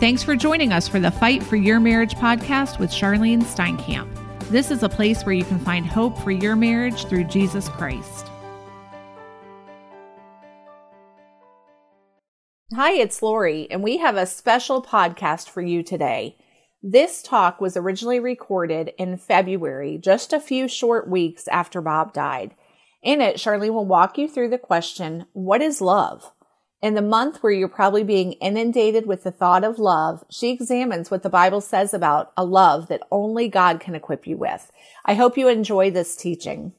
Thanks for joining us for the Fight for Your Marriage podcast with Charlyne Steinkamp. This is a place where you can find hope for your marriage through Jesus Christ. Hi, it's Lori, and we have a special podcast for you today. This talk was originally recorded in February, just a few short weeks after Bob died. In it, Charlyne will walk you through the question, What is love? In the month where you're probably being inundated with the thought of love, she examines what the Bible says about a love that only God can equip you with. I hope you enjoy this teaching.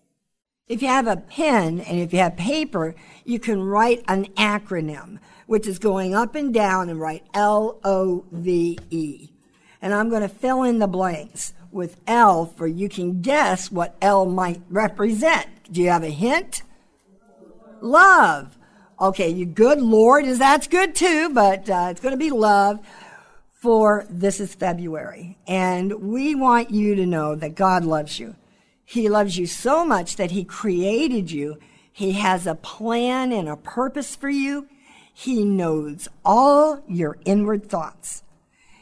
If you have a pen and if you have paper, you can write an acronym, which is going up and down and write L O V E. And I'm going to fill in the blanks with L for you can guess what L might represent. Do you have a hint? Love. Okay, you good Lord is that's good too, but uh, it's going to be love for this is February. And we want you to know that God loves you. He loves you so much that he created you. He has a plan and a purpose for you. He knows all your inward thoughts.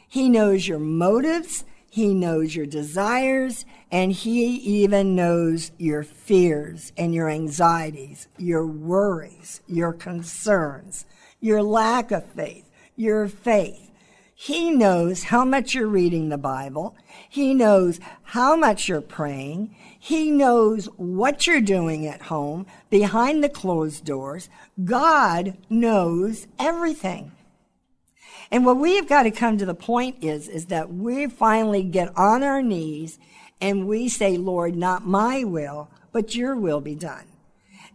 He knows your motives. He knows your desires and he even knows your fears and your anxieties, your worries, your concerns, your lack of faith, your faith. He knows how much you're reading the Bible. He knows how much you're praying. He knows what you're doing at home behind the closed doors. God knows everything. And what we've got to come to the point is, is that we finally get on our knees and we say, Lord, not my will, but your will be done.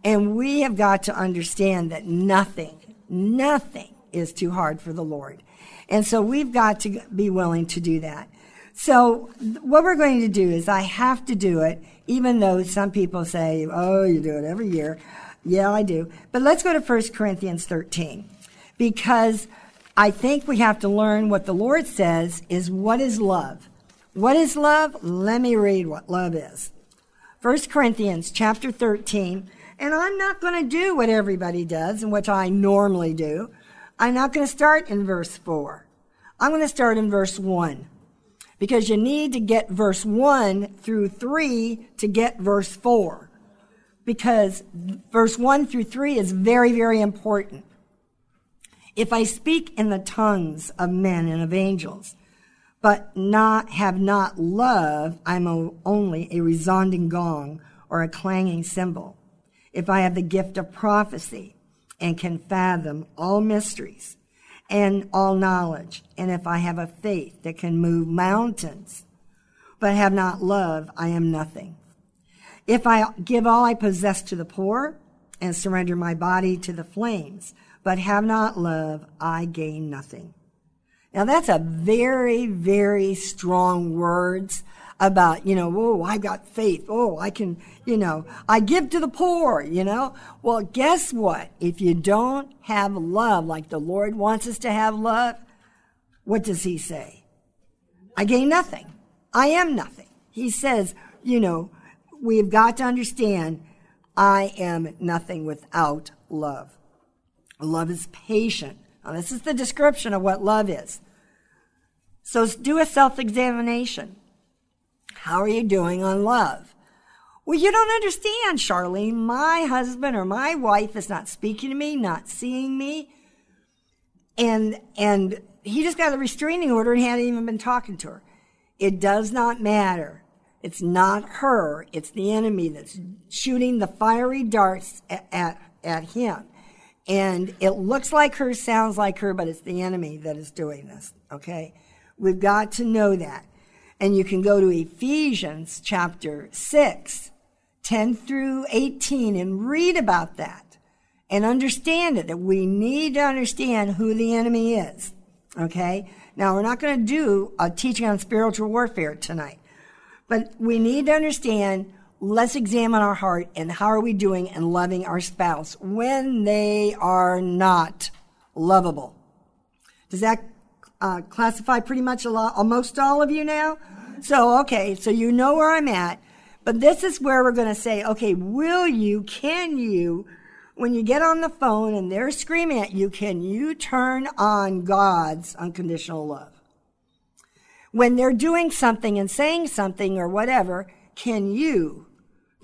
And we have got to understand that nothing, nothing is too hard for the Lord. And so we've got to be willing to do that. So what we're going to do is I have to do it, even though some people say, oh, you do it every year. Yeah, I do. But let's go to 1 Corinthians 13 because I think we have to learn what the Lord says is what is love. What is love? Let me read what love is. 1 Corinthians chapter 13. And I'm not going to do what everybody does and what I normally do. I'm not going to start in verse 4. I'm going to start in verse 1. Because you need to get verse 1 through 3 to get verse 4. Because verse 1 through 3 is very, very important. If I speak in the tongues of men and of angels, but not have not love, I'm a, only a resounding gong or a clanging cymbal. If I have the gift of prophecy and can fathom all mysteries and all knowledge, and if I have a faith that can move mountains, but have not love, I am nothing. If I give all I possess to the poor and surrender my body to the flames, but have not love, I gain nothing. Now that's a very, very strong words about, you know, oh, I got faith. Oh, I can, you know, I give to the poor, you know. Well, guess what? If you don't have love like the Lord wants us to have love, what does he say? I gain nothing. I am nothing. He says, you know, we've got to understand I am nothing without love. Love is patient. Now, this is the description of what love is. So do a self examination. How are you doing on love? Well, you don't understand, Charlyne. My husband or my wife is not speaking to me, not seeing me. And, and he just got a restraining order and hadn't even been talking to her. It does not matter. It's not her. It's the enemy that's shooting the fiery darts at, at, at him. And it looks like her, sounds like her, but it's the enemy that is doing this. Okay? We've got to know that. And you can go to Ephesians chapter 6, 10 through 18 and read about that and understand it, that we need to understand who the enemy is. Okay? Now, we're not going to do a teaching on spiritual warfare tonight, but we need to understand let's examine our heart and how are we doing and loving our spouse when they are not lovable. Does that uh, classify pretty much a lot, almost all of you now. So, okay, so you know where I'm at. But this is where we're going to say, okay, will you, can you when you get on the phone and they're screaming at you, can you turn on God's unconditional love? When they're doing something and saying something or whatever, can you,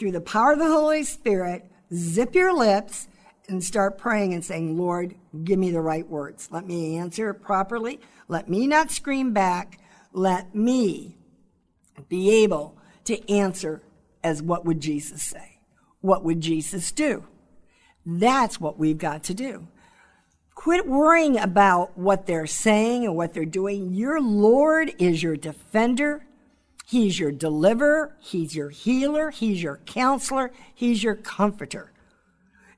through the power of the Holy Spirit, zip your lips and start praying and saying, Lord, give me the right words. Let me answer properly. Let me not scream back. Let me be able to answer as what would Jesus say? What would Jesus do? That's what we've got to do. Quit worrying about what they're saying and what they're doing. Your Lord is your defender. He's your deliverer. He's your healer. He's your counselor. He's your comforter.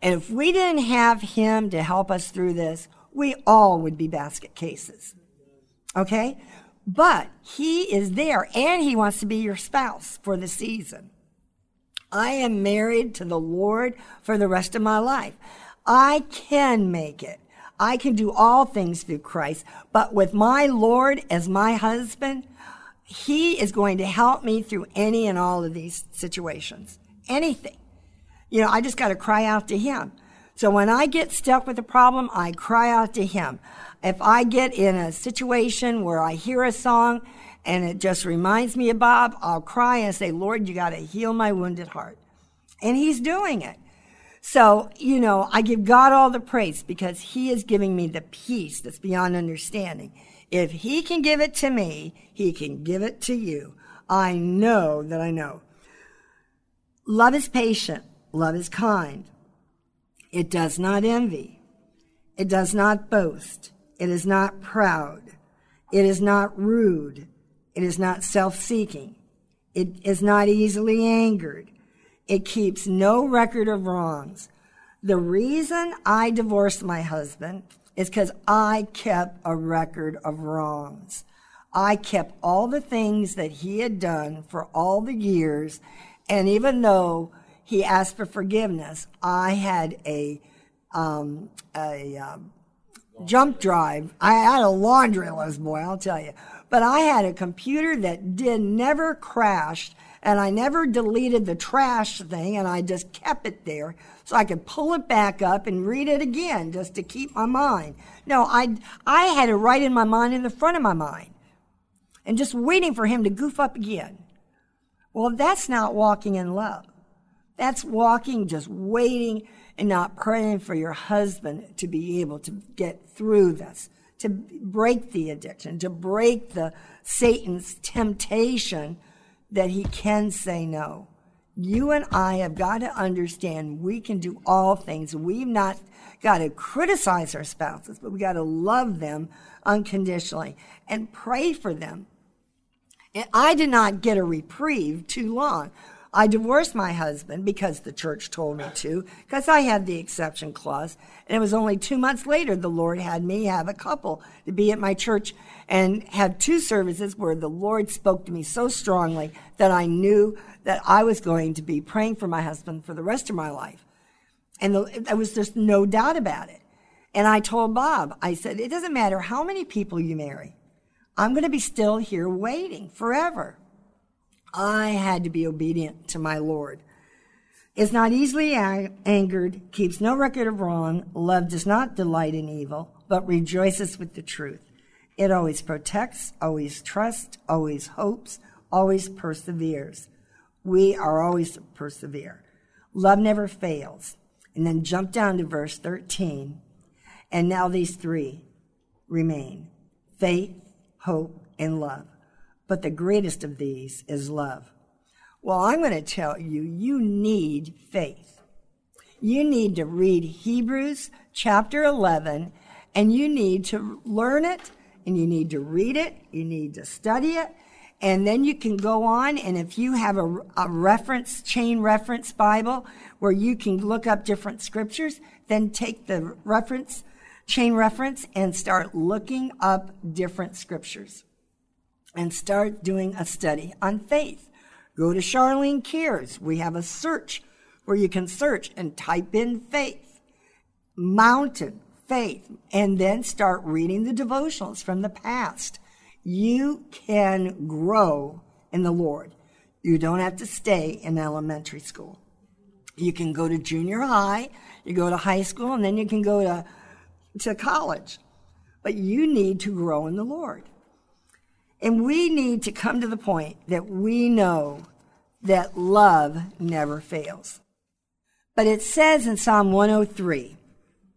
And if we didn't have him to help us through this, we all would be basket cases. Okay? But he is there and he wants to be your spouse for the season. I am married to the Lord for the rest of my life. I can make it. I can do all things through Christ. But with my Lord as my husband, he is going to help me through any and all of these situations. Anything. You know, I just got to cry out to him. So when I get stuck with a problem, I cry out to him. If I get in a situation where I hear a song and it just reminds me of Bob, I'll cry and say, Lord, you got to heal my wounded heart. And he's doing it. So, you know, I give God all the praise because he is giving me the peace that's beyond understanding. If he can give it to me, he can give it to you. I know that I know. Love is patient. Love is kind. It does not envy. It does not boast. It is not proud. It is not rude. It is not self seeking. It is not easily angered. It keeps no record of wrongs. The reason I divorced my husband is because I kept a record of wrongs. I kept all the things that he had done for all the years. And even though he asked for forgiveness, I had a, um, a, um, jump drive. I had a laundry list, boy, I'll tell you. But I had a computer that did never crashed and I never deleted the trash thing and I just kept it there so I could pull it back up and read it again just to keep my mind. No, I, I had it right in my mind in the front of my mind and just waiting for him to goof up again. Well, that's not walking in love. That's walking just waiting and not praying for your husband to be able to get through this to break the addiction, to break the Satan's temptation that he can say no. You and I have got to understand we can do all things. We've not got to criticize our spouses, but we got to love them unconditionally and pray for them. And I did not get a reprieve too long. I divorced my husband because the church told me to, because I had the exception clause. And it was only two months later the Lord had me have a couple to be at my church and have two services where the Lord spoke to me so strongly that I knew that I was going to be praying for my husband for the rest of my life. And there was just no doubt about it. And I told Bob, I said, it doesn't matter how many people you marry. I'm going to be still here waiting forever. I had to be obedient to my Lord. Is not easily angered, keeps no record of wrong, love does not delight in evil, but rejoices with the truth. It always protects, always trusts, always hopes, always perseveres. We are always to persevere. Love never fails. And then jump down to verse 13. And now these three remain faith, hope, and love but the greatest of these is love. Well, I'm going to tell you, you need faith. You need to read Hebrews chapter 11, and you need to learn it, and you need to read it, you need to study it, and then you can go on, and if you have a, a reference, chain reference Bible, where you can look up different scriptures, then take the reference, chain reference, and start looking up different scriptures and start doing a study on faith. Go to Charlyne Cares. We have a search where you can search and type in faith, mountain, faith, and then start reading the devotionals from the past. You can grow in the Lord. You don't have to stay in elementary school. You can go to junior high, you go to high school, and then you can go to, to college. But you need to grow in the Lord. And we need to come to the point that we know that love never fails. But it says in Psalm 103,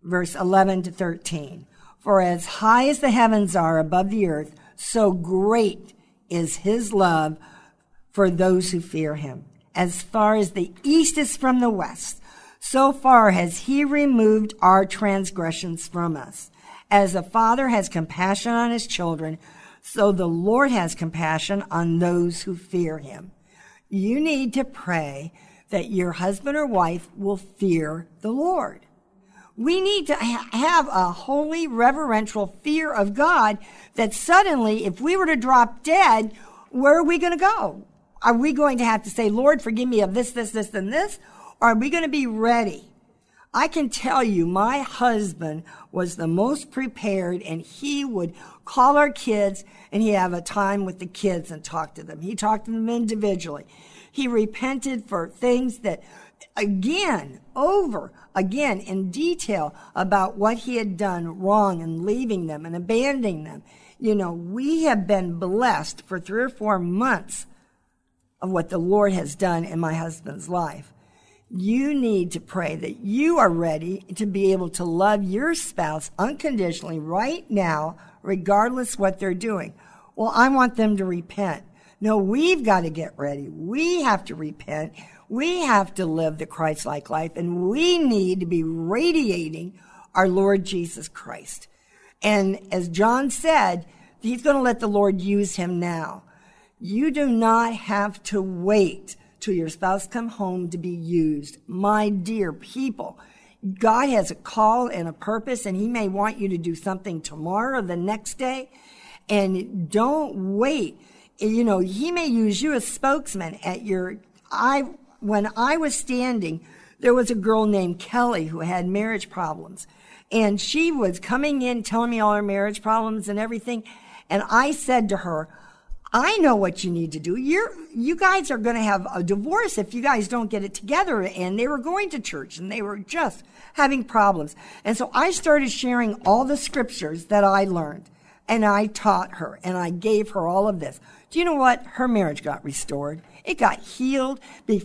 verse 11 to 13, For as high as the heavens are above the earth, so great is his love for those who fear him. As far as the east is from the west, so far has he removed our transgressions from us. As the Father has compassion on his children, so the Lord has compassion on those who fear him. You need to pray that your husband or wife will fear the Lord. We need to ha- have a holy, reverential fear of God that suddenly, if we were to drop dead, where are we going to go? Are we going to have to say, Lord, forgive me of this, this, this, and this? Or are we going to be ready? I can tell you, my husband was the most prepared and he would call our kids and he'd have a time with the kids and talk to them. He talked to them individually. He repented for things that, again, over again in detail about what he had done wrong and leaving them and abandoning them. You know, we have been blessed for three or four months of what the Lord has done in my husband's life you need to pray that you are ready to be able to love your spouse unconditionally right now, regardless what they're doing. Well, I want them to repent. No, we've got to get ready. We have to repent. We have to live the Christ like life, and we need to be radiating our Lord Jesus Christ. And as John said, he's going to let the Lord use him now. You do not have to wait till your spouse come home to be used. My dear people, God has a call and a purpose, and He may want you to do something tomorrow or the next day. And don't wait. You know, He may use you as spokesman at your. I when I was standing, there was a girl named Kelly who had marriage problems, and she was coming in telling me all her marriage problems and everything. And I said to her, I know what you need to do. You're, you guys are going to have a divorce if you guys don't get it together. And they were going to church and they were just having problems. And so I started sharing all the scriptures that I learned and I taught her and I gave her all of this. Do you know what? Her marriage got restored. It got healed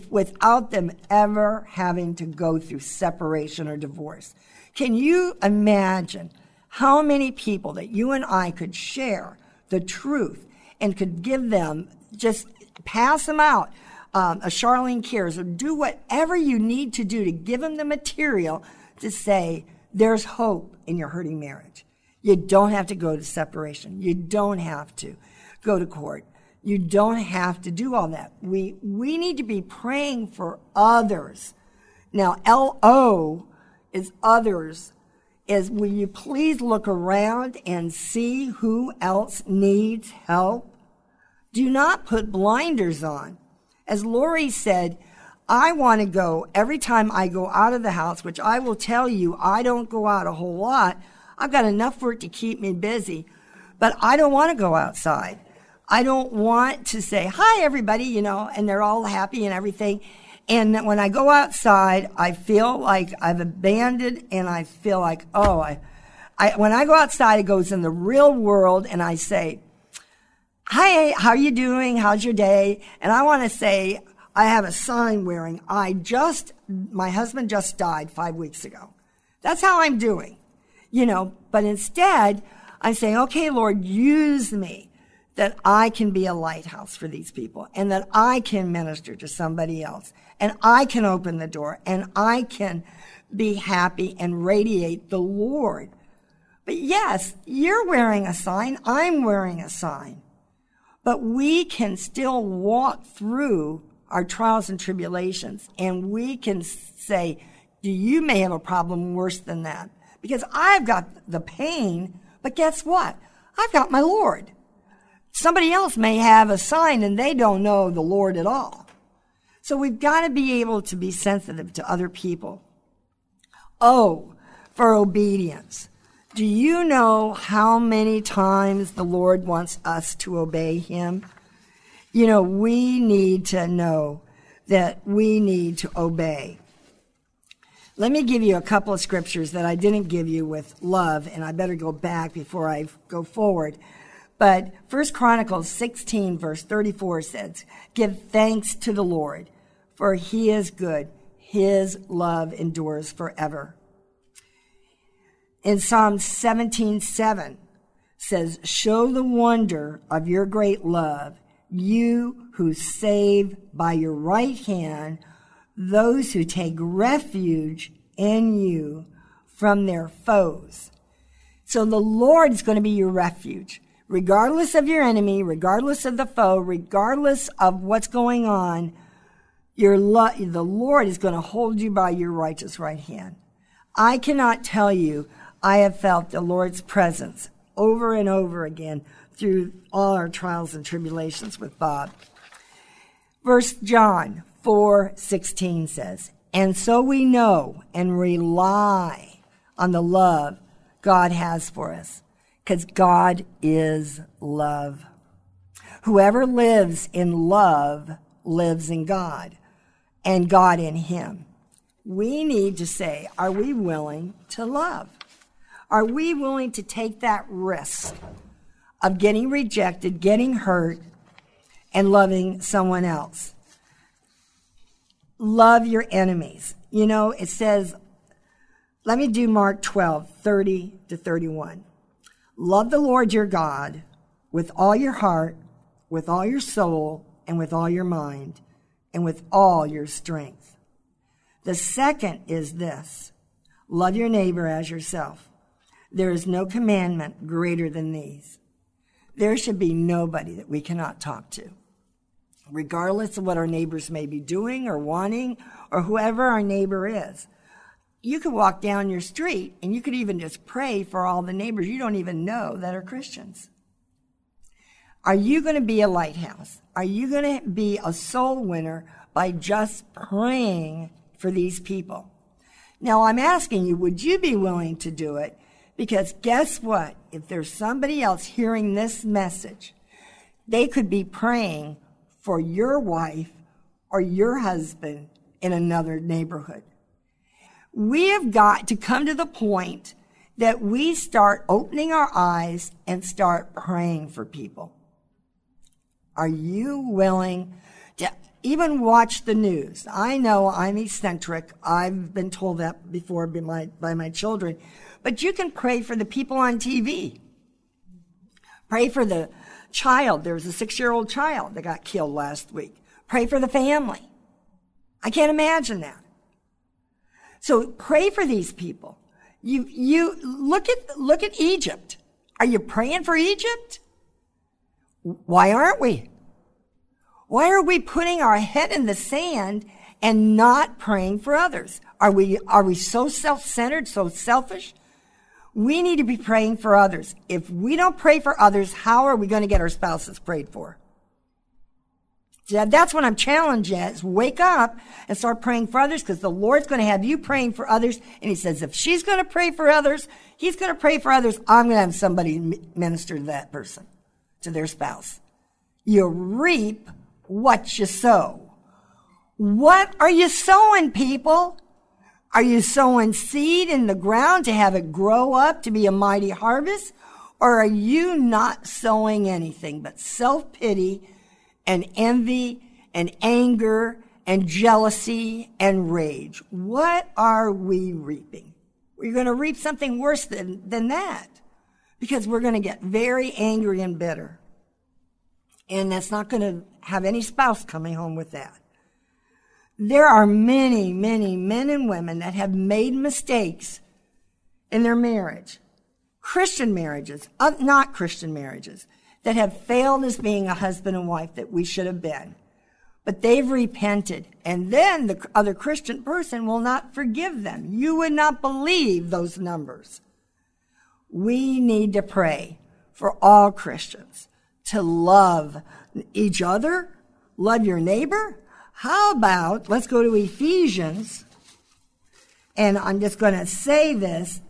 without them ever having to go through separation or divorce. Can you imagine how many people that you and I could share the truth and could give them, just pass them out. Um, a Charlyne Cares, or do whatever you need to do to give them the material to say, there's hope in your hurting marriage. You don't have to go to separation. You don't have to go to court. You don't have to do all that. We, we need to be praying for others. Now, LO is others is will you please look around and see who else needs help? Do not put blinders on. As Lori said, I want to go every time I go out of the house, which I will tell you, I don't go out a whole lot. I've got enough work to keep me busy, but I don't want to go outside. I don't want to say, hi, everybody, you know, and they're all happy and everything. And when I go outside, I feel like I've abandoned and I feel like, oh, I, I, when I go outside, it goes in the real world and I say, hi, how are you doing? How's your day? And I want to say, I have a sign wearing, I just, my husband just died five weeks ago. That's how I'm doing, you know, but instead, I'm saying, okay, Lord, use me that I can be a lighthouse for these people and that I can minister to somebody else and I can open the door and I can be happy and radiate the Lord. But yes, you're wearing a sign. I'm wearing a sign. But we can still walk through our trials and tribulations and we can say, you may have a problem worse than that because I've got the pain, but guess what? I've got my Lord. Somebody else may have a sign and they don't know the Lord at all. So we've got to be able to be sensitive to other people. Oh, for obedience. Do you know how many times the Lord wants us to obey Him? You know, we need to know that we need to obey. Let me give you a couple of scriptures that I didn't give you with love, and I better go back before I go forward. But First Chronicles 16 verse 34 says, Give thanks to the Lord, for he is good. His love endures forever. In Psalm 17 7 says, Show the wonder of your great love, you who save by your right hand those who take refuge in you from their foes. So the Lord is going to be your refuge. Regardless of your enemy, regardless of the foe, regardless of what's going on, your lo- the Lord is going to hold you by your righteous right hand. I cannot tell you, I have felt the Lord's presence over and over again through all our trials and tribulations with Bob. Verse John 4:16 says, "And so we know and rely on the love God has for us, cuz God is love. Whoever lives in love lives in God, and God in him." We need to say, are we willing to love? Are we willing to take that risk of getting rejected, getting hurt, and loving someone else? love your enemies. You know, it says, let me do Mark 12, 30 to 31. Love the Lord your God with all your heart, with all your soul, and with all your mind, and with all your strength. The second is this love your neighbor as yourself. There is no commandment greater than these. There should be nobody that we cannot talk to regardless of what our neighbors may be doing or wanting or whoever our neighbor is. You could walk down your street and you could even just pray for all the neighbors you don't even know that are Christians. Are you going to be a lighthouse? Are you going to be a soul winner by just praying for these people? Now I'm asking you, would you be willing to do it? Because guess what? If there's somebody else hearing this message, they could be praying for your wife or your husband in another neighborhood. We have got to come to the point that we start opening our eyes and start praying for people. Are you willing to even watch the news? I know I'm eccentric. I've been told that before by my, by my children. But you can pray for the people on TV. Pray for the child. There was a six year old child that got killed last week. Pray for the family. I can't imagine that. So pray for these people. You, you look at, look at Egypt. Are you praying for Egypt? Why aren't we? Why are we putting our head in the sand and not praying for others? Are we, are we so self-centered, so selfish we need to be praying for others. If we don't pray for others, how are we going to get our spouses prayed for? That's what I'm challenging at is wake up and start praying for others because the Lord's going to have you praying for others. And he says, if she's going to pray for others, he's going to pray for others. I'm going to have somebody minister to that person, to their spouse. You reap what you sow. What are you sowing, people? Are you sowing seed in the ground to have it grow up to be a mighty harvest? Or are you not sowing anything but self pity and envy and anger and jealousy and rage? What are we reaping? We're going to reap something worse than, than that because we're going to get very angry and bitter. And that's not going to have any spouse coming home with that. There are many, many men and women that have made mistakes in their marriage. Christian marriages, uh, not Christian marriages, that have failed as being a husband and wife that we should have been. But they've repented. And then the other Christian person will not forgive them. You would not believe those numbers. We need to pray for all Christians to love each other, love your neighbor, how about, let's go to Ephesians, and I'm just going to say this,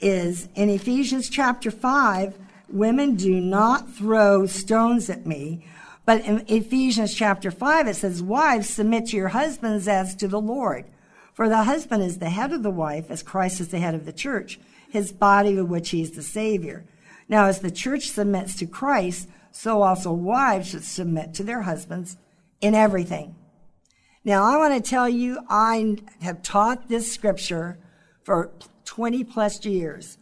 is in Ephesians chapter 5, women do not throw stones at me. But in Ephesians chapter 5, it says, Wives, submit to your husbands as to the Lord. For the husband is the head of the wife, as Christ is the head of the church, his body of which he is the Savior. Now, as the church submits to Christ, so also wives should submit to their husbands in everything. Now, I want to tell you, I have taught this scripture for 20 plus years.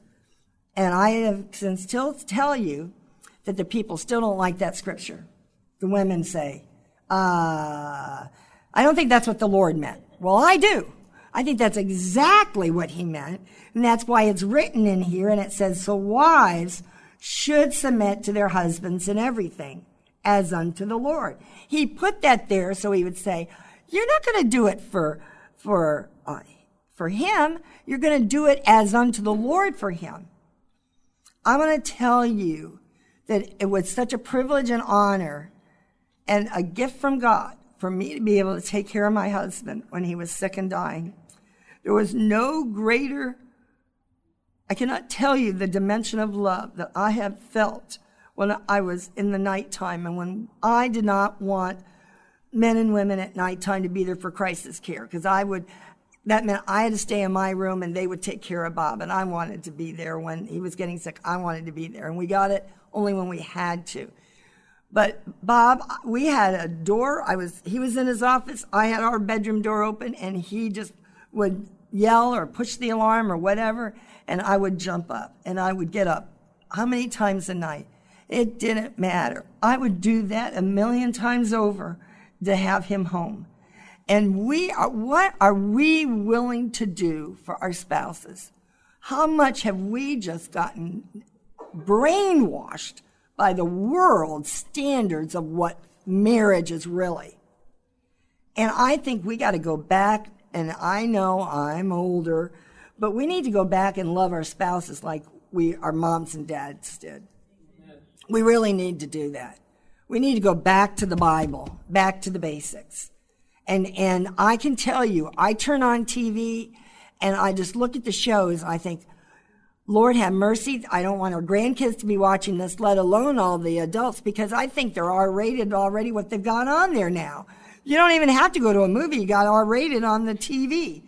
And I have can still tell you that the people still don't like that scripture. The women say, uh, I don't think that's what the Lord meant. Well, I do. I think that's exactly what he meant. And that's why it's written in here. And it says, so wives should submit to their husbands in everything as unto the Lord. He put that there so he would say, you're not going to do it for, for, uh, for him. You're going to do it as unto the Lord for him. I want to tell you that it was such a privilege and honor and a gift from God for me to be able to take care of my husband when he was sick and dying. There was no greater, I cannot tell you the dimension of love that I have felt when I was in the nighttime and when I did not want men and women at nighttime to be there for crisis care because I would, that meant I had to stay in my room and they would take care of Bob. And I wanted to be there when he was getting sick. I wanted to be there. And we got it only when we had to. But Bob, we had a door. I was, he was in his office. I had our bedroom door open and he just would yell or push the alarm or whatever. And I would jump up and I would get up. How many times a night? It didn't matter. I would do that a million times over to have him home. And we are, what are we willing to do for our spouses? How much have we just gotten brainwashed by the world's standards of what marriage is really? And I think we got to go back, and I know I'm older, but we need to go back and love our spouses like we, our moms and dads did. We really need to do that. We need to go back to the Bible, back to the basics. And, and I can tell you, I turn on TV and I just look at the shows. I think, Lord have mercy. I don't want our grandkids to be watching this, let alone all the adults, because I think they're R rated already what they've got on there now. You don't even have to go to a movie. You got R rated on the TV.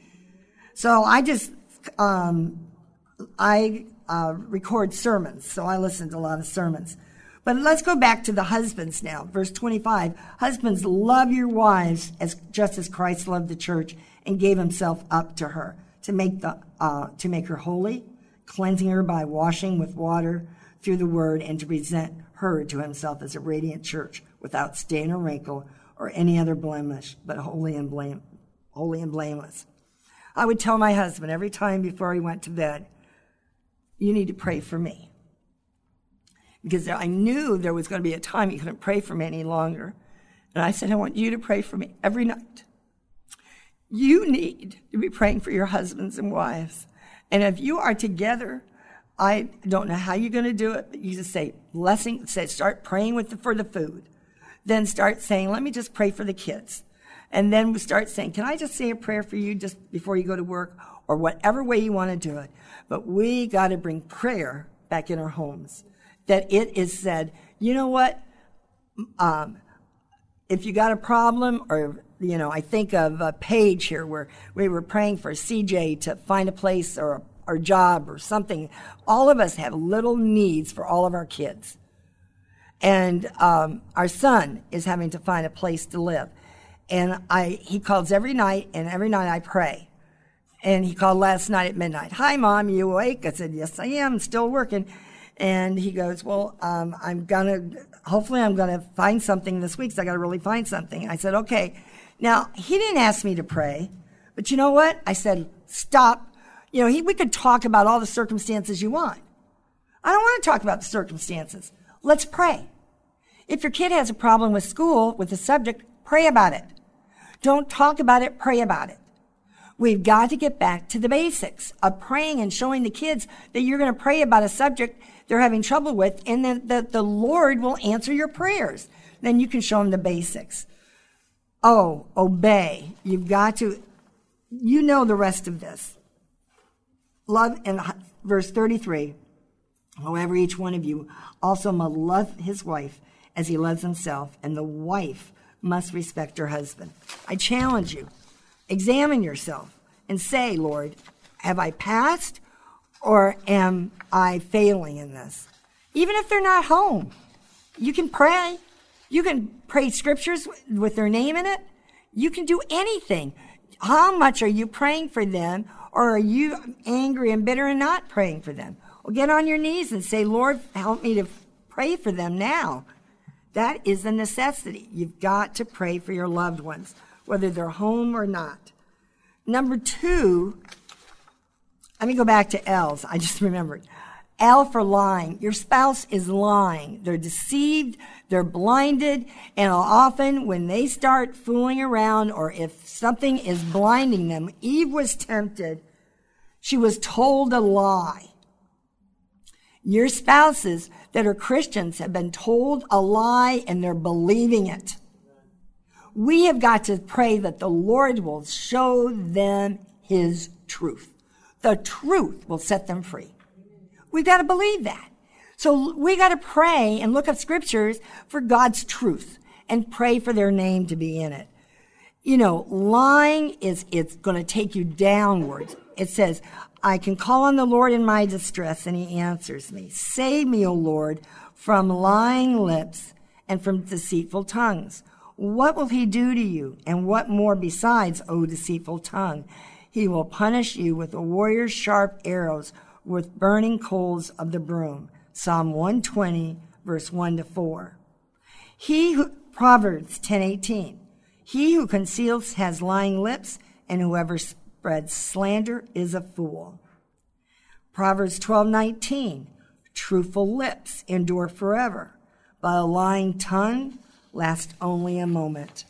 So I just, um, I uh, record sermons. So I listen to a lot of sermons. But let's go back to the husbands now. Verse 25. Husbands, love your wives as just as Christ loved the church and gave himself up to her to make the, uh, to make her holy, cleansing her by washing with water through the word and to present her to himself as a radiant church without stain or wrinkle or any other blemish, but holy and blame, holy and blameless. I would tell my husband every time before he went to bed, you need to pray for me because I knew there was going to be a time he couldn't pray for me any longer. And I said, I want you to pray for me every night. You need to be praying for your husbands and wives. And if you are together, I don't know how you're going to do it, but you just say blessing, say start praying with the, for the food. Then start saying, let me just pray for the kids. And then we start saying, can I just say a prayer for you just before you go to work or whatever way you want to do it. But we got to bring prayer back in our homes that it is said, you know what? Um, if you got a problem, or, you know, I think of a page here where we were praying for CJ to find a place or a or job or something. All of us have little needs for all of our kids. And um, our son is having to find a place to live. And I, he calls every night, and every night I pray. And he called last night at midnight. Hi, mom, you awake? I said, Yes, I am, still working. And he goes, Well, um, I'm to, hopefully, I'm to find something this week because I got to really find something. I said, Okay. Now, he didn't ask me to pray, but you know what? I said, Stop. You know, he, we could talk about all the circumstances you want. I don't want to talk about the circumstances. Let's pray. If your kid has a problem with school, with the subject, pray about it. Don't talk about it, pray about it. We've got to get back to the basics of praying and showing the kids that you're going to pray about a subject they're having trouble with, and then that the Lord will answer your prayers. Then you can show them the basics. Oh, obey. You've got to, you know the rest of this. Love, in verse 33, however, each one of you also must love his wife as he loves himself, and the wife must respect her husband. I challenge you, examine yourself and say, Lord, have I passed or am I failing in this? Even if they're not home, you can pray. You can pray scriptures with their name in it. You can do anything. How much are you praying for them? Or are you angry and bitter and not praying for them? Well, get on your knees and say, Lord, help me to pray for them now. That is a necessity. You've got to pray for your loved ones, whether they're home or not. Number two, let me go back to L's. I just remembered. L for lying. Your spouse is lying. They're deceived, they're blinded, and often when they start fooling around or if something is blinding them, Eve was tempted. She was told a lie. Your spouses that are Christians have been told a lie and they're believing it. We have got to pray that the Lord will show them his truth. The truth will set them free. We've got to believe that. So we got to pray and look up scriptures for God's truth and pray for their name to be in it. You know, lying is, it's going to take you downwards. It says, I can call on the Lord in my distress and he answers me. Save me, O Lord, from lying lips and from deceitful tongues. What will he do to you? And what more besides, O deceitful tongue? He will punish you with a warrior's sharp arrows, with burning coals of the broom. Psalm 120, verse 1 to 4. He who, Proverbs 10:18. He who conceals has lying lips, and whoever spreads slander is a fool. Proverbs 12:19. Truthful lips endure forever, but a lying tongue lasts only a moment.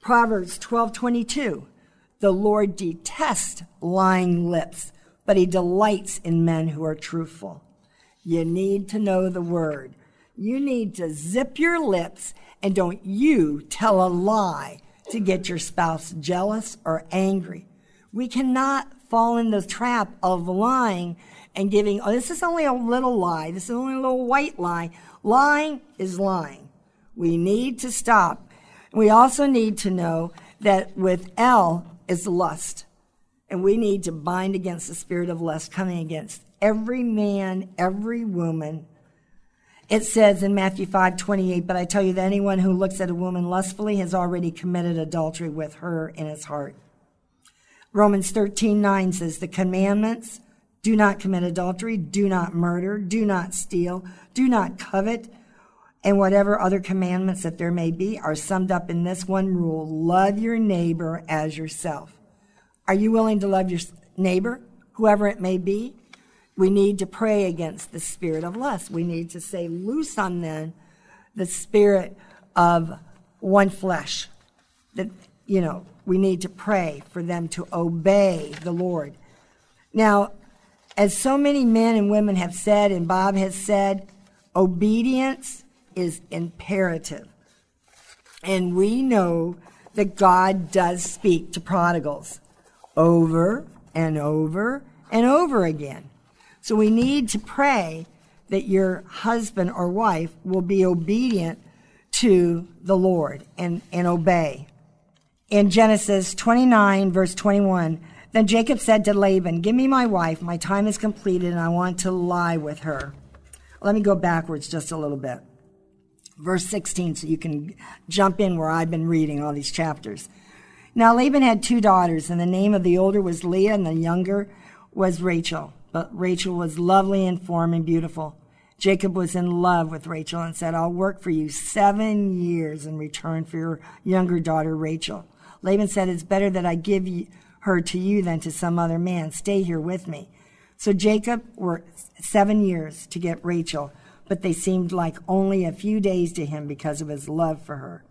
Proverbs 12:22. The Lord detests lying lips, but he delights in men who are truthful. You need to know the word. You need to zip your lips and don't you tell a lie to get your spouse jealous or angry. We cannot fall in the trap of lying and giving, oh, this is only a little lie. This is only a little white lie. Lying is lying. We need to stop. We also need to know that with L is lust. And we need to bind against the spirit of lust coming against every man, every woman. It says in Matthew 5 28, but I tell you that anyone who looks at a woman lustfully has already committed adultery with her in his heart. Romans 13 9 says, The commandments do not commit adultery, do not murder, do not steal, do not covet, and whatever other commandments that there may be are summed up in this one rule love your neighbor as yourself. Are you willing to love your neighbor, whoever it may be? We need to pray against the spirit of lust. We need to say, loose on them the spirit of one flesh. That, you know, we need to pray for them to obey the Lord. Now, as so many men and women have said, and Bob has said, obedience is imperative. And we know that God does speak to prodigals over and over and over again. So we need to pray that your husband or wife will be obedient to the Lord and, and obey. In Genesis 29, verse 21, then Jacob said to Laban, Give me my wife, my time is completed, and I want to lie with her. Let me go backwards just a little bit. Verse 16, so you can jump in where I've been reading all these chapters. Now Laban had two daughters, and the name of the older was Leah, and the younger was Rachel. But Rachel was lovely in form and beautiful. Jacob was in love with Rachel and said, I'll work for you seven years in return for your younger daughter, Rachel. Laban said, It's better that I give her to you than to some other man. Stay here with me. So Jacob worked seven years to get Rachel, but they seemed like only a few days to him because of his love for her.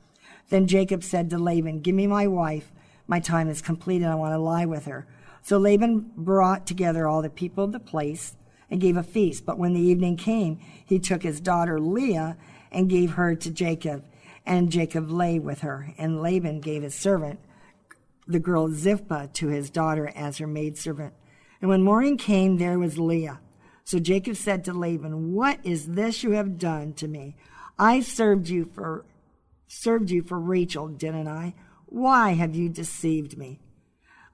Then Jacob said to Laban, Give me my wife. My time is completed. I want to lie with her. So Laban brought together all the people of the place and gave a feast. But when the evening came, he took his daughter Leah and gave her to Jacob. And Jacob lay with her. And Laban gave his servant, the girl Zilpah, to his daughter as her maidservant. And when morning came, there was Leah. So Jacob said to Laban, What is this you have done to me? I served you for served you for Rachel, didn't I? Why have you deceived me?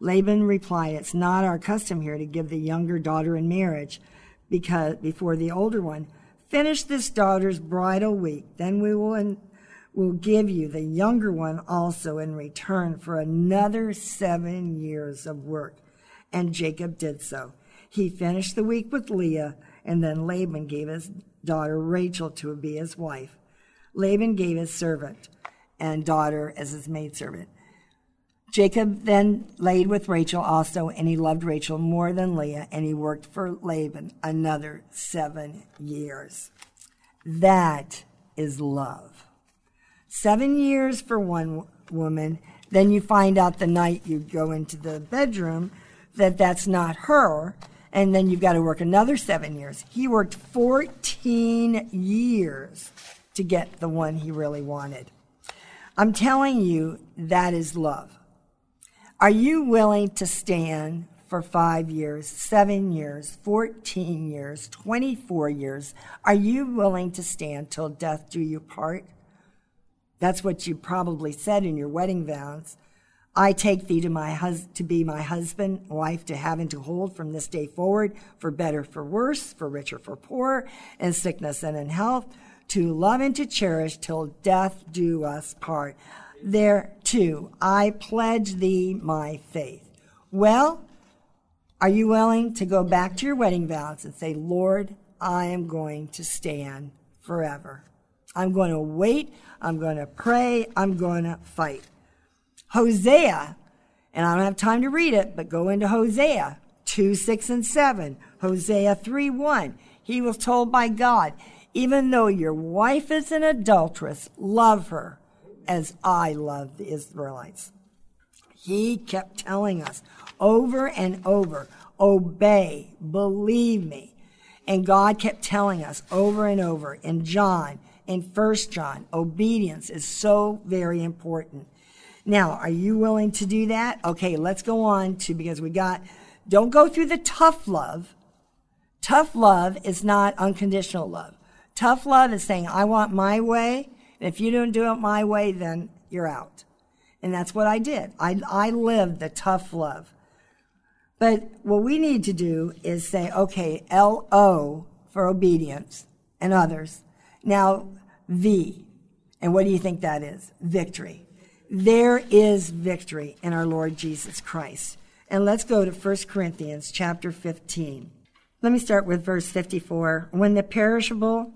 Laban replied, It's not our custom here to give the younger daughter in marriage because before the older one. Finish this daughter's bridal week, then we will in, will give you the younger one also in return for another seven years of work. And Jacob did so. He finished the week with Leah, and then Laban gave his daughter Rachel to be his wife. Laban gave his servant and daughter as his maidservant. Jacob then laid with Rachel also, and he loved Rachel more than Leah, and he worked for Laban another seven years. That is love. Seven years for one woman, then you find out the night you go into the bedroom that that's not her, and then you've got to work another seven years. He worked 14 years to get the one he really wanted. I'm telling you, that is love. Are you willing to stand for five years, seven years, 14 years, 24 years? Are you willing to stand till death do you part? That's what you probably said in your wedding vows. I take thee to my hus- to be my husband, wife to have and to hold from this day forward, for better, for worse, for richer, for poorer, in sickness and in health, to love and to cherish till death do us part there too. I pledge thee my faith. Well, are you willing to go back to your wedding vows and say, Lord, I am going to stand forever? I'm going to wait. I'm going to pray. I'm going to fight. Hosea, and I don't have time to read it, but go into Hosea 2, 6, and 7. Hosea 3, 1. He was told by God, even though your wife is an adulteress, love her as I love the Israelites. He kept telling us over and over, obey, believe me. And God kept telling us over and over in John, in First John, obedience is so very important. Now, are you willing to do that? Okay, let's go on to because we got don't go through the tough love. Tough love is not unconditional love. Tough love is saying, I want my way, and if you don't do it my way, then you're out. And that's what I did. I, I lived the tough love. But what we need to do is say, okay, L O for obedience and others. Now, V. And what do you think that is? Victory. There is victory in our Lord Jesus Christ. And let's go to 1 Corinthians chapter 15. Let me start with verse 54. When the perishable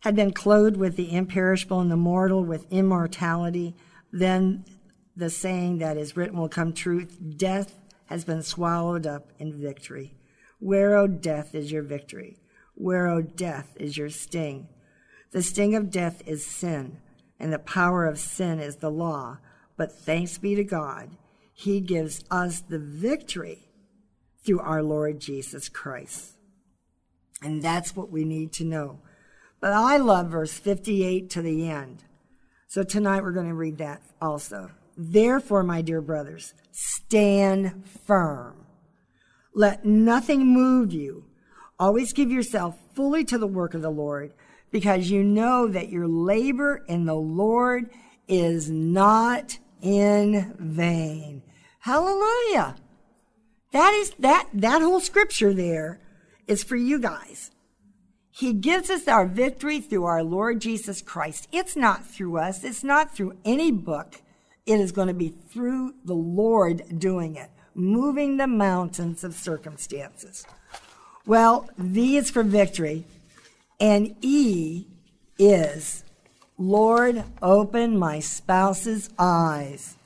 had been clothed with the imperishable and the mortal with immortality, then the saying that is written will come true death has been swallowed up in victory. Where, O death, is your victory? Where, O death, is your sting? The sting of death is sin, and the power of sin is the law. But thanks be to God, He gives us the victory through our Lord Jesus Christ. And that's what we need to know. But I love verse 58 to the end. So tonight we're going to read that also. Therefore, my dear brothers, stand firm. Let nothing move you. Always give yourself fully to the work of the Lord because you know that your labor in the Lord is not in vain. Hallelujah. That is that that whole scripture there is for you guys. He gives us our victory through our Lord Jesus Christ. It's not through us. It's not through any book. It is going to be through the Lord doing it, moving the mountains of circumstances. Well, V is for victory, and E is Lord, open my spouse's eyes,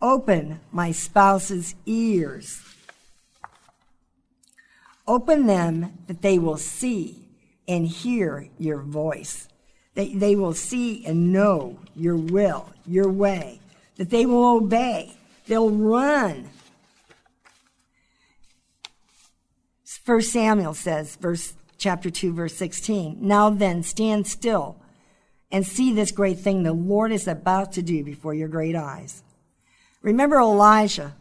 open my spouse's ears, open them that they will see and hear your voice. They, they will see and know your will, your way, that they will obey. They'll run. First Samuel says, verse chapter 2, verse 16. Now then, stand still and see this great thing the Lord is about to do before your great eyes. Remember Elijah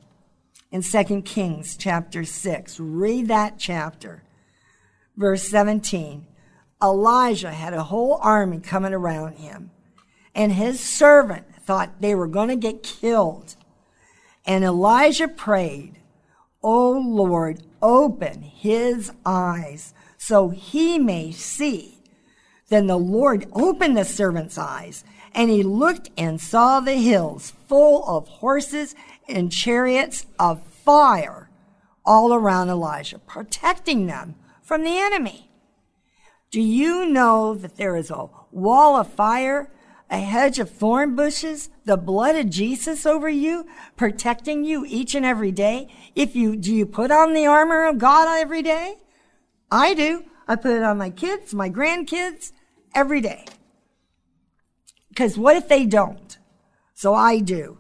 in 2 Kings chapter 6. Read that chapter. Verse 17. Elijah had a whole army coming around him, and his servant thought they were going to get killed. And Elijah prayed, O Lord, open his eyes so he may see. Then the Lord opened the servant's eyes, and he looked and saw the hills full of horses and chariots of fire all around Elijah, protecting them from the enemy. Do you know that there is a wall of fire, a hedge of thorn bushes, the blood of Jesus over you, protecting you each and every day? If you, do you put on the armor of God every day? I do. I put it on my kids, my grandkids, every day. Because what if they don't? So I do.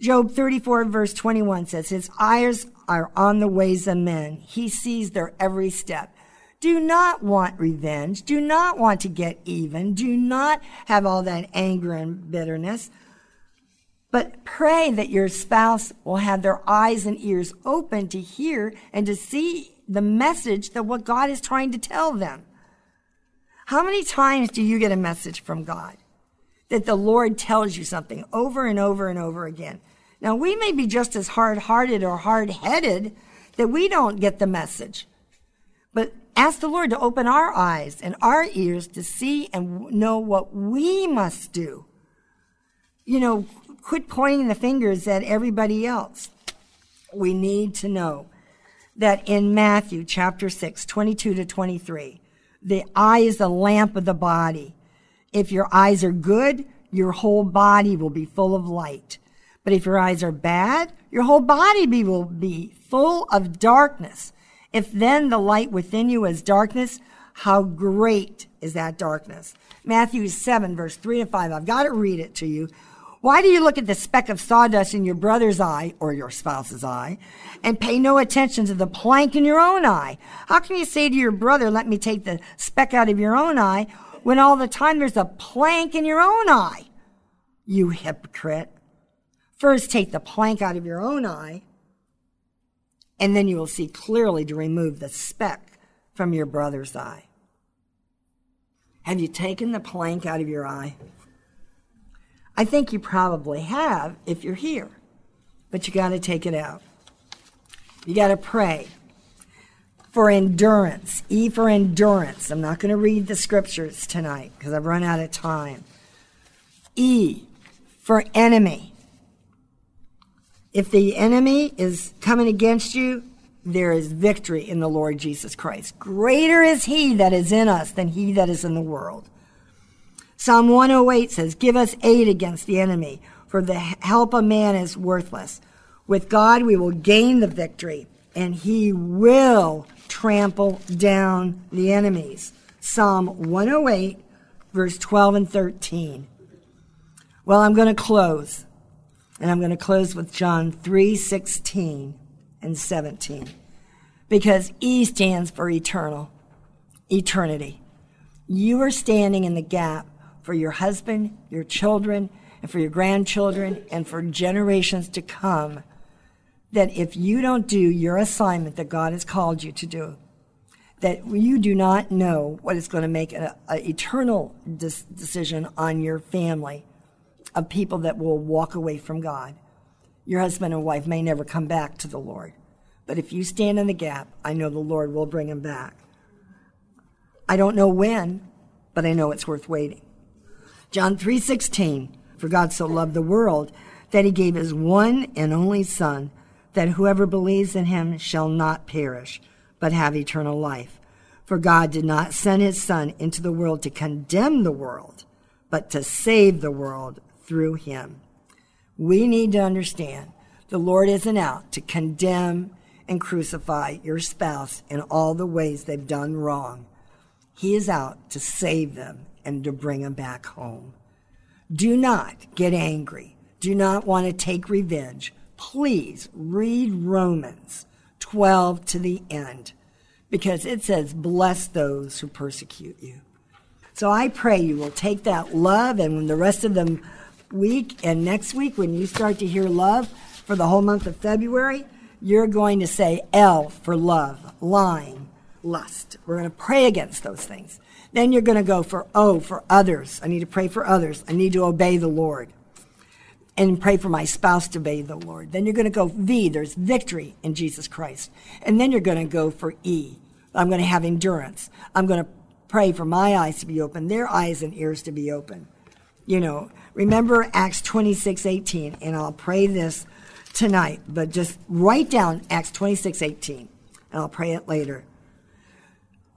Job 34 verse 21 says, His eyes are on the ways of men. He sees their every step. Do not want revenge. Do not want to get even. Do not have all that anger and bitterness. But pray that your spouse will have their eyes and ears open to hear and to see the message that what God is trying to tell them. How many times do you get a message from God that the Lord tells you something over and over and over again? Now, we may be just as hard hearted or hard headed that we don't get the message. But ask the Lord to open our eyes and our ears to see and know what we must do. You know, quit pointing the fingers at everybody else. We need to know that in Matthew chapter 6, 22 to 23, the eye is the lamp of the body. If your eyes are good, your whole body will be full of light. But if your eyes are bad, your whole body be, will be full of darkness. If then the light within you is darkness, how great is that darkness? Matthew 7, verse 3 to 5. I've got to read it to you. Why do you look at the speck of sawdust in your brother's eye or your spouse's eye and pay no attention to the plank in your own eye? How can you say to your brother, let me take the speck out of your own eye when all the time there's a plank in your own eye? You hypocrite. First, take the plank out of your own eye, and then you will see clearly to remove the speck from your brother's eye. Have you taken the plank out of your eye? I think you probably have if you're here, but you got to take it out. You got to pray for endurance. E for endurance. I'm not going to read the scriptures tonight because I've run out of time. E for enemy. If the enemy is coming against you, there is victory in the Lord Jesus Christ. Greater is he that is in us than he that is in the world. Psalm 108 says, Give us aid against the enemy, for the help of man is worthless. With God we will gain the victory, and he will trample down the enemies. Psalm 108, verse 12 and 13. Well, I'm going to close. And I'm going to close with John 3 16 and 17. Because E stands for eternal, eternity. You are standing in the gap for your husband, your children, and for your grandchildren, and for generations to come. That if you don't do your assignment that God has called you to do, that you do not know what is going to make an eternal decision on your family of people that will walk away from God. Your husband and wife may never come back to the Lord. But if you stand in the gap, I know the Lord will bring them back. I don't know when, but I know it's worth waiting. John 3:16 For God so loved the world that he gave his one and only son that whoever believes in him shall not perish but have eternal life. For God did not send his son into the world to condemn the world, but to save the world through him. We need to understand the Lord isn't out to condemn and crucify your spouse in all the ways they've done wrong. He is out to save them and to bring them back home. Do not get angry. Do not want to take revenge. Please read Romans 12 to the end because it says, Bless those who persecute you. So I pray you will take that love and the rest of the week and next week, when you start to hear love for the whole month of February, you're going to say L for love, lying, lust. We're going to pray against those things. Then you're going to go for O for others. I need to pray for others. I need to obey the Lord. and pray for my spouse to obey the Lord. Then you're going to go V, there's victory in Jesus Christ. And then you're going to go for E. I'm going to have endurance. I'm going to pray for my eyes to be open, their eyes and ears to be open. You know, remember Acts 26, 18, and I'll pray this tonight, but just write down Acts 26, 18, and I'll pray it later.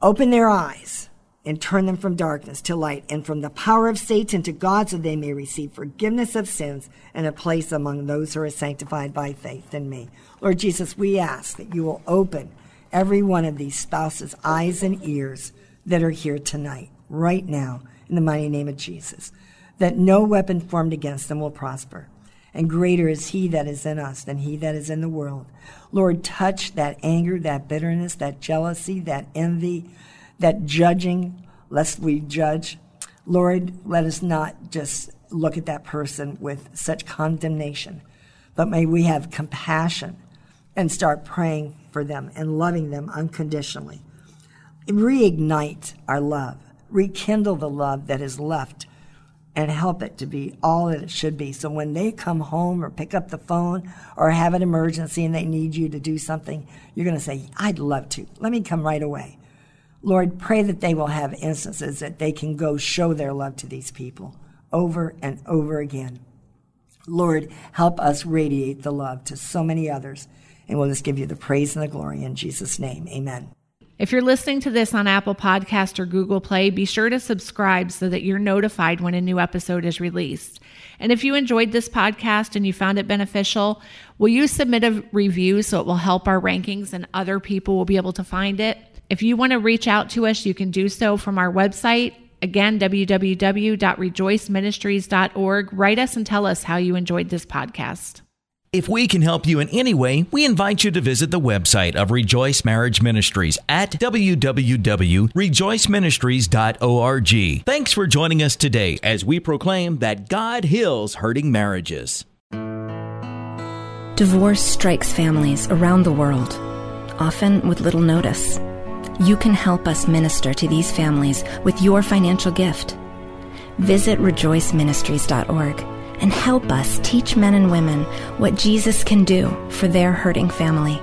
Open their eyes and turn them from darkness to light and from the power of Satan to God so they may receive forgiveness of sins and a place among those who are sanctified by faith in me. Lord Jesus, we ask that you will open every one of these spouses' eyes and ears that are here tonight, right now, in the mighty name of Jesus, that no weapon formed against them will prosper. And greater is he that is in us than he that is in the world. Lord, touch that anger, that bitterness, that jealousy, that envy, that judging, lest we judge. Lord, let us not just look at that person with such condemnation, but may we have compassion and start praying for them and loving them unconditionally. Reignite our love, rekindle the love that is left, and help it to be all that it should be. So when they come home or pick up the phone or have an emergency and they need you to do something, you're going to say, I'd love to. Let me come right away. Lord, pray that they will have instances that they can go show their love to these people over and over again. Lord, help us radiate the love to so many others. And we'll just give you the praise and the glory in Jesus' name. Amen. If you're listening to this on Apple Podcast or Google Play, be sure to subscribe so that you're notified when a new episode is released. And if you enjoyed this podcast and you found it beneficial, will you submit a review so it will help our rankings and other people will be able to find it? If you want to reach out to us, you can do so from our website. Again, www.rejoiceministries.org. Write us and tell us how you enjoyed this podcast. If we can help you in any way, we invite you to visit the website of Rejoice Marriage Ministries at www.rejoiceministries.org. Thanks for joining us today as we proclaim that God heals hurting marriages. Divorce strikes families around the world, often with little notice you can help us minister to these families with your financial gift. Visit rejoiceministries.org and help us teach men and women what Jesus can do for their hurting family.